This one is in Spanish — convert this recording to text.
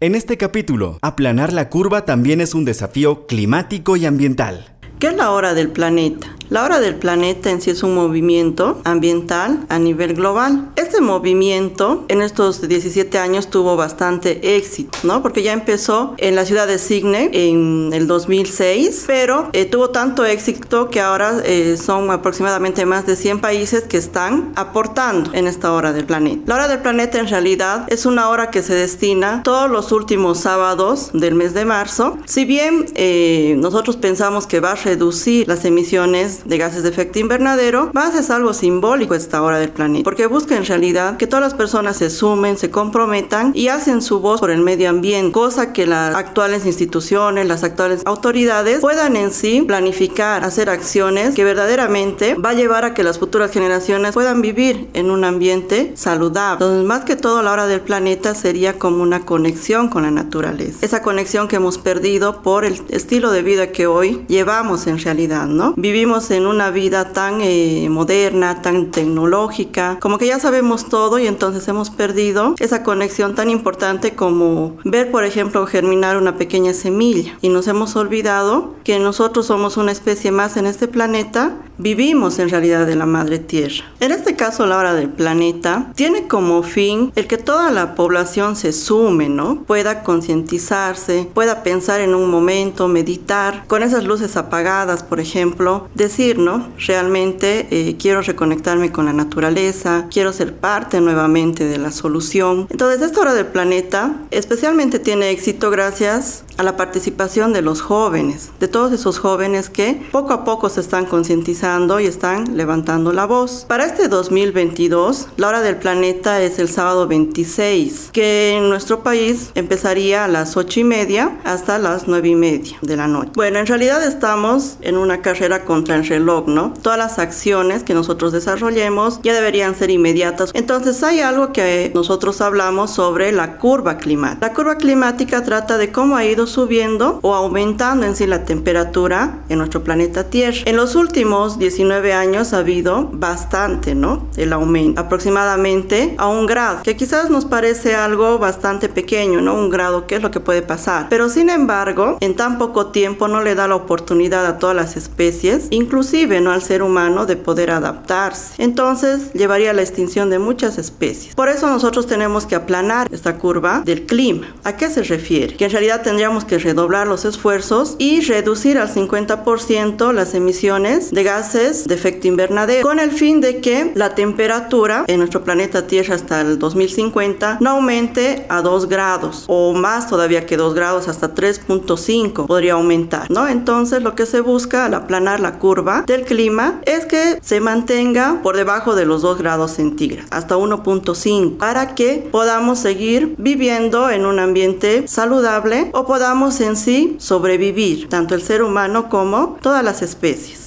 En este capítulo, aplanar la curva también es un desafío climático y ambiental. ¿Qué es la hora del planeta? La hora del planeta en sí es un movimiento ambiental a nivel global. Este movimiento en estos 17 años tuvo bastante éxito, ¿no? Porque ya empezó en la ciudad de Sydney en el 2006, pero eh, tuvo tanto éxito que ahora eh, son aproximadamente más de 100 países que están aportando en esta hora del planeta. La hora del planeta en realidad es una hora que se destina todos los últimos sábados del mes de marzo. Si bien eh, nosotros pensamos que va a reducir las emisiones de gases de efecto invernadero, más es algo simbólico esta hora del planeta, porque busca en realidad que todas las personas se sumen, se comprometan y hacen su voz por el medio ambiente, cosa que las actuales instituciones, las actuales autoridades puedan en sí planificar, hacer acciones que verdaderamente va a llevar a que las futuras generaciones puedan vivir en un ambiente saludable. Entonces, más que todo, la hora del planeta sería como una conexión con la naturaleza. Esa conexión que hemos perdido por el estilo de vida que hoy llevamos en realidad, ¿no? Vivimos en una vida tan eh, moderna, tan tecnológica, como que ya sabemos todo y entonces hemos perdido esa conexión tan importante como ver, por ejemplo, germinar una pequeña semilla. Y nos hemos olvidado que nosotros somos una especie más en este planeta, vivimos en realidad de la madre tierra. En este caso, la hora del planeta tiene como fin el que toda la población se sume, ¿no? Pueda concientizarse, pueda pensar en un momento, meditar, con esas luces apagadas, por ejemplo, decir ¿no? Realmente eh, quiero reconectarme con la naturaleza, quiero ser parte nuevamente de la solución. Entonces, esta hora del planeta especialmente tiene éxito gracias a la participación de los jóvenes, de todos esos jóvenes que poco a poco se están concientizando y están levantando la voz. Para este 2022, la hora del planeta es el sábado 26, que en nuestro país empezaría a las 8 y media hasta las 9 y media de la noche. Bueno, en realidad estamos en una carrera contra el reloj, ¿no? Todas las acciones que nosotros desarrollemos ya deberían ser inmediatas. Entonces hay algo que nosotros hablamos sobre la curva climática. La curva climática trata de cómo ha ido subiendo o aumentando en sí la temperatura en nuestro planeta Tierra. En los últimos 19 años ha habido bastante, ¿no? El aumento, aproximadamente a un grado, que quizás nos parece algo bastante pequeño, ¿no? Un grado, ¿qué es lo que puede pasar? Pero sin embargo, en tan poco tiempo no le da la oportunidad a todas las especies, inclusive, ¿no? Al ser humano de poder adaptarse. Entonces, llevaría a la extinción de muchas especies. Por eso nosotros tenemos que aplanar esta curva del clima. ¿A qué se refiere? Que en realidad tendríamos que redoblar los esfuerzos y reducir al 50% las emisiones de gases de efecto invernadero con el fin de que la temperatura en nuestro planeta Tierra hasta el 2050 no aumente a 2 grados o más todavía que 2 grados hasta 3.5 podría aumentar, ¿no? Entonces lo que se busca al aplanar la curva del clima es que se mantenga por debajo de los 2 grados centígrados hasta 1.5 para que podamos seguir viviendo en un ambiente saludable o podamos en sí sobrevivir, tanto el ser humano como todas las especies.